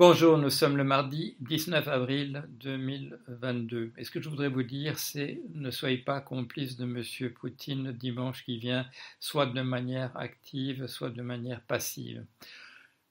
Bonjour, nous sommes le mardi 19 avril 2022. Et ce que je voudrais vous dire, c'est ne soyez pas complice de M. Poutine dimanche qui vient, soit de manière active, soit de manière passive.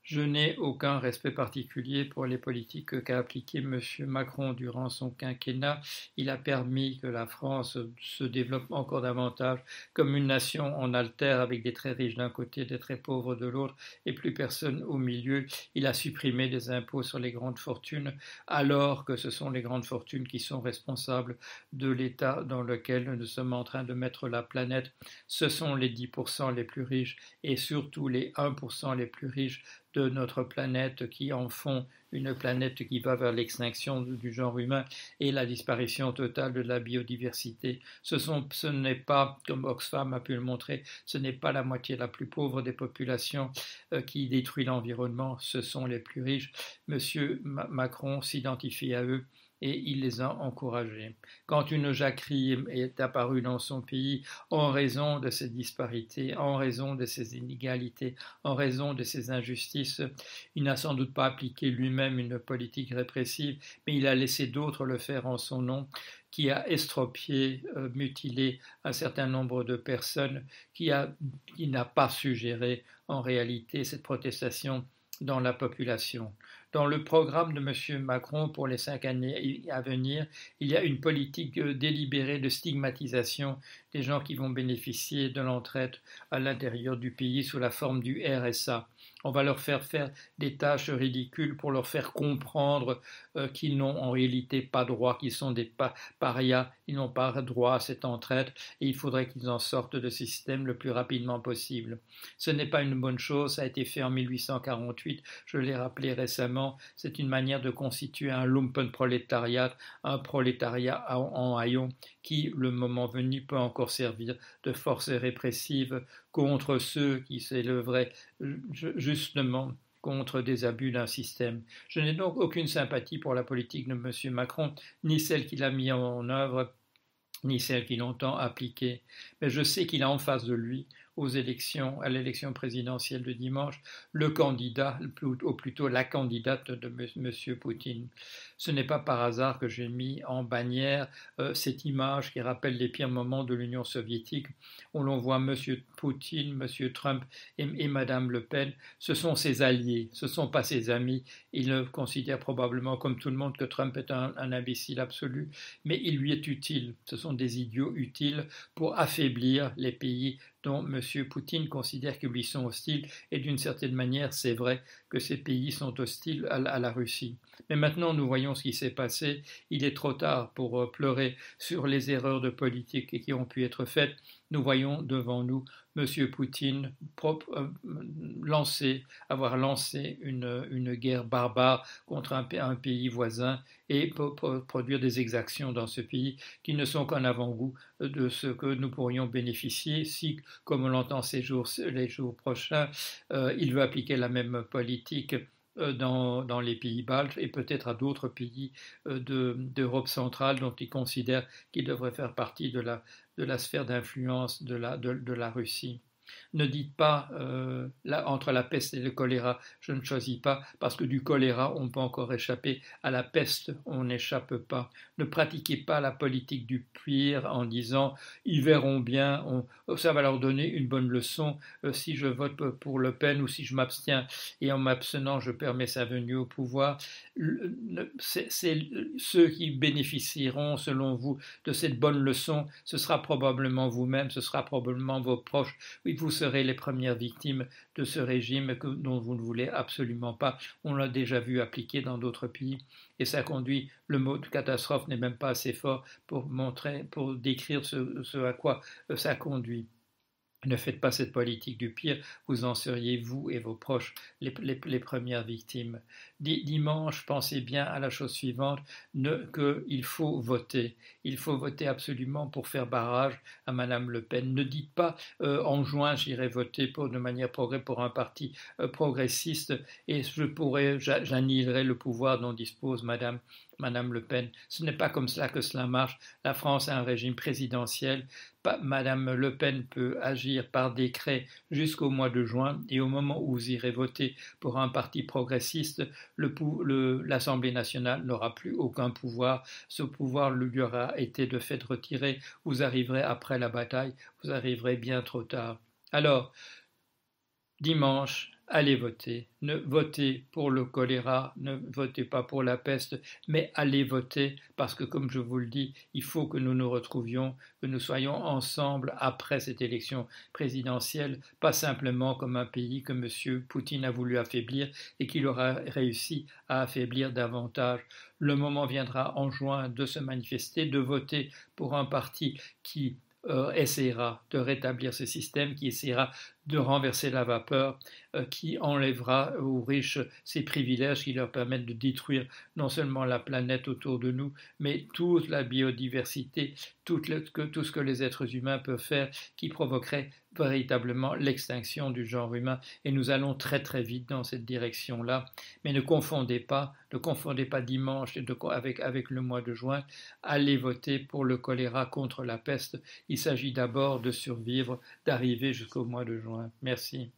Je n'ai aucun respect particulier pour les politiques qu'a appliquées M. Macron durant son quinquennat. Il a permis que la France se développe encore davantage comme une nation en altère avec des très riches d'un côté, des très pauvres de l'autre et plus personne au milieu. Il a supprimé des impôts sur les grandes fortunes alors que ce sont les grandes fortunes qui sont responsables de l'état dans lequel nous sommes en train de mettre la planète. Ce sont les 10% les plus riches et surtout les 1% les plus riches notre planète qui en font une planète qui va vers l'extinction du genre humain et la disparition totale de la biodiversité. Ce, ce n'est pas, comme Oxfam a pu le montrer, ce n'est pas la moitié la plus pauvre des populations euh, qui détruit l'environnement, ce sont les plus riches. Monsieur Macron s'identifie à eux et il les a encouragés. Quand une jacquerie est apparue dans son pays en raison de ces disparités, en raison de ces inégalités, en raison de ces injustices, il n'a sans doute pas appliqué lui-même une politique répressive, mais il a laissé d'autres le faire en son nom, qui a estropié, euh, mutilé un certain nombre de personnes, qui, qui n'a pas suggéré en réalité cette protestation dans la population. Dans le programme de M. Macron pour les cinq années à venir, il y a une politique euh, délibérée de stigmatisation des gens qui vont bénéficier de l'entraide à l'intérieur du pays sous la forme du RSA. On va leur faire faire des tâches ridicules pour leur faire comprendre euh, qu'ils n'ont en réalité pas droit, qu'ils sont des parias, ils n'ont pas droit à cette entraide et il faudrait qu'ils en sortent de ce système le plus rapidement possible. Ce n'est pas une bonne chose, ça a été fait en 1848, je l'ai rappelé récemment, c'est une manière de constituer un lumpenprolétariat, un prolétariat en haillons qui, le moment venu, peut encore servir de force répressive contre ceux qui s'élèveraient justement contre des abus d'un système. Je n'ai donc aucune sympathie pour la politique de M. Macron, ni celle qu'il a mis en œuvre, ni celle qu'il entend appliquer. Mais je sais qu'il a en face de lui aux élections, à l'élection présidentielle de dimanche, le candidat, ou plutôt la candidate de M. Poutine. Ce n'est pas par hasard que j'ai mis en bannière euh, cette image qui rappelle les pires moments de l'Union soviétique, où l'on voit M. Poutine, M. Trump et, Mme Le Pen. Ce sont ses alliés, ce ne sont pas ses amis. Il considère probablement, comme tout le monde, que Trump est un imbécile absolu, mais il lui est utile. Ce sont des idiots utiles pour affaiblir les pays dont M. Poutine considère qu'ils lui sont hostiles, et d'une certaine manière, c'est vrai que ces pays sont hostiles à, la Russie. Mais maintenant, nous voyons ce qui s'est passé. Il est trop tard pour euh, pleurer sur les erreurs de politique qui ont pu être faites. Nous voyons devant nous M. Poutine euh, lancer, avoir lancé une, une, guerre barbare contre un, un pays voisin et produire des exactions dans ce pays qui ne sont qu'un avant-goût de ce que nous pourrions bénéficier si, comme on l'entend ces jours, les jours prochains, euh, il veut appliquer la même politique euh, dans, les pays baltes et peut-être à d'autres pays euh, d'Europe centrale dont il considère qu'ils devraient faire partie de la, sphère d'influence de la Russie. Ne dites pas euh, entre la peste et le choléra, je ne choisis pas, parce que du choléra, on peut encore échapper. À la peste, on n'échappe pas. Ne pratiquez pas la politique du pire en disant ils verront bien, ça va leur donner une bonne leçon euh, si je vote pour Le Pen ou si je m'abstiens et en m'abstenant, je permets sa venue au pouvoir. C'est ceux qui bénéficieront, selon vous, de cette bonne leçon, ce sera probablement vous-même, ce sera probablement vos proches. Vous serez les premières victimes de ce régime que, dont vous ne voulez absolument pas. On l'a déjà vu appliquer dans d'autres pays et ça conduit, le mot de catastrophe n'est même pas assez fort pour décrire ce à quoi ça conduit. Ne faites pas cette politique du pire, vous en seriez, vous et vos proches, les, premières victimes. Dimanche, pensez bien à la chose suivante, qu'il faut voter. Il faut voter absolument pour faire barrage à Madame Le Pen. Ne dites pas euh, en juin j'irai voter pour, de manière progrès pour un parti euh, progressiste et je pourrais, j'annihilerai le pouvoir dont dispose Madame Madame Le Pen. Ce n'est pas comme cela que cela marche. La France a un régime présidentiel. Madame Le Pen peut agir par décret jusqu'au mois de juin et au moment où vous irez voter pour un parti progressiste, l'Assemblée nationale n'aura plus aucun pouvoir. Ce pouvoir lui aura été de fait retiré. Vous arriverez après la bataille, vous arriverez bien trop tard. Alors, dimanche, allez voter. Ne votez pour le choléra, ne votez pas pour la peste, mais allez voter parce que, comme je vous le dis, il faut que nous nous retrouvions, que nous soyons ensemble après cette élection présidentielle, pas simplement comme un pays que M. Poutine a voulu affaiblir et qu'il aura réussi à affaiblir davantage. Le moment viendra en juin de se manifester, de voter pour un parti qui euh, essaiera de rétablir ce système, qui essaiera de renverser la vapeur, euh, qui enlèvera aux riches ces privilèges qui leur permettent de détruire non seulement la planète autour de nous, mais toute la biodiversité, tout, tout ce que les êtres humains peuvent faire, qui provoquerait véritablement l'extinction du genre humain. Et nous allons très très vite dans cette direction-là. Mais ne confondez pas, ne confondez pas dimanche avec, avec le mois de juin. Allez voter pour le choléra contre la peste. Il s'agit d'abord de survivre, d'arriver jusqu'au mois de juin. Merci.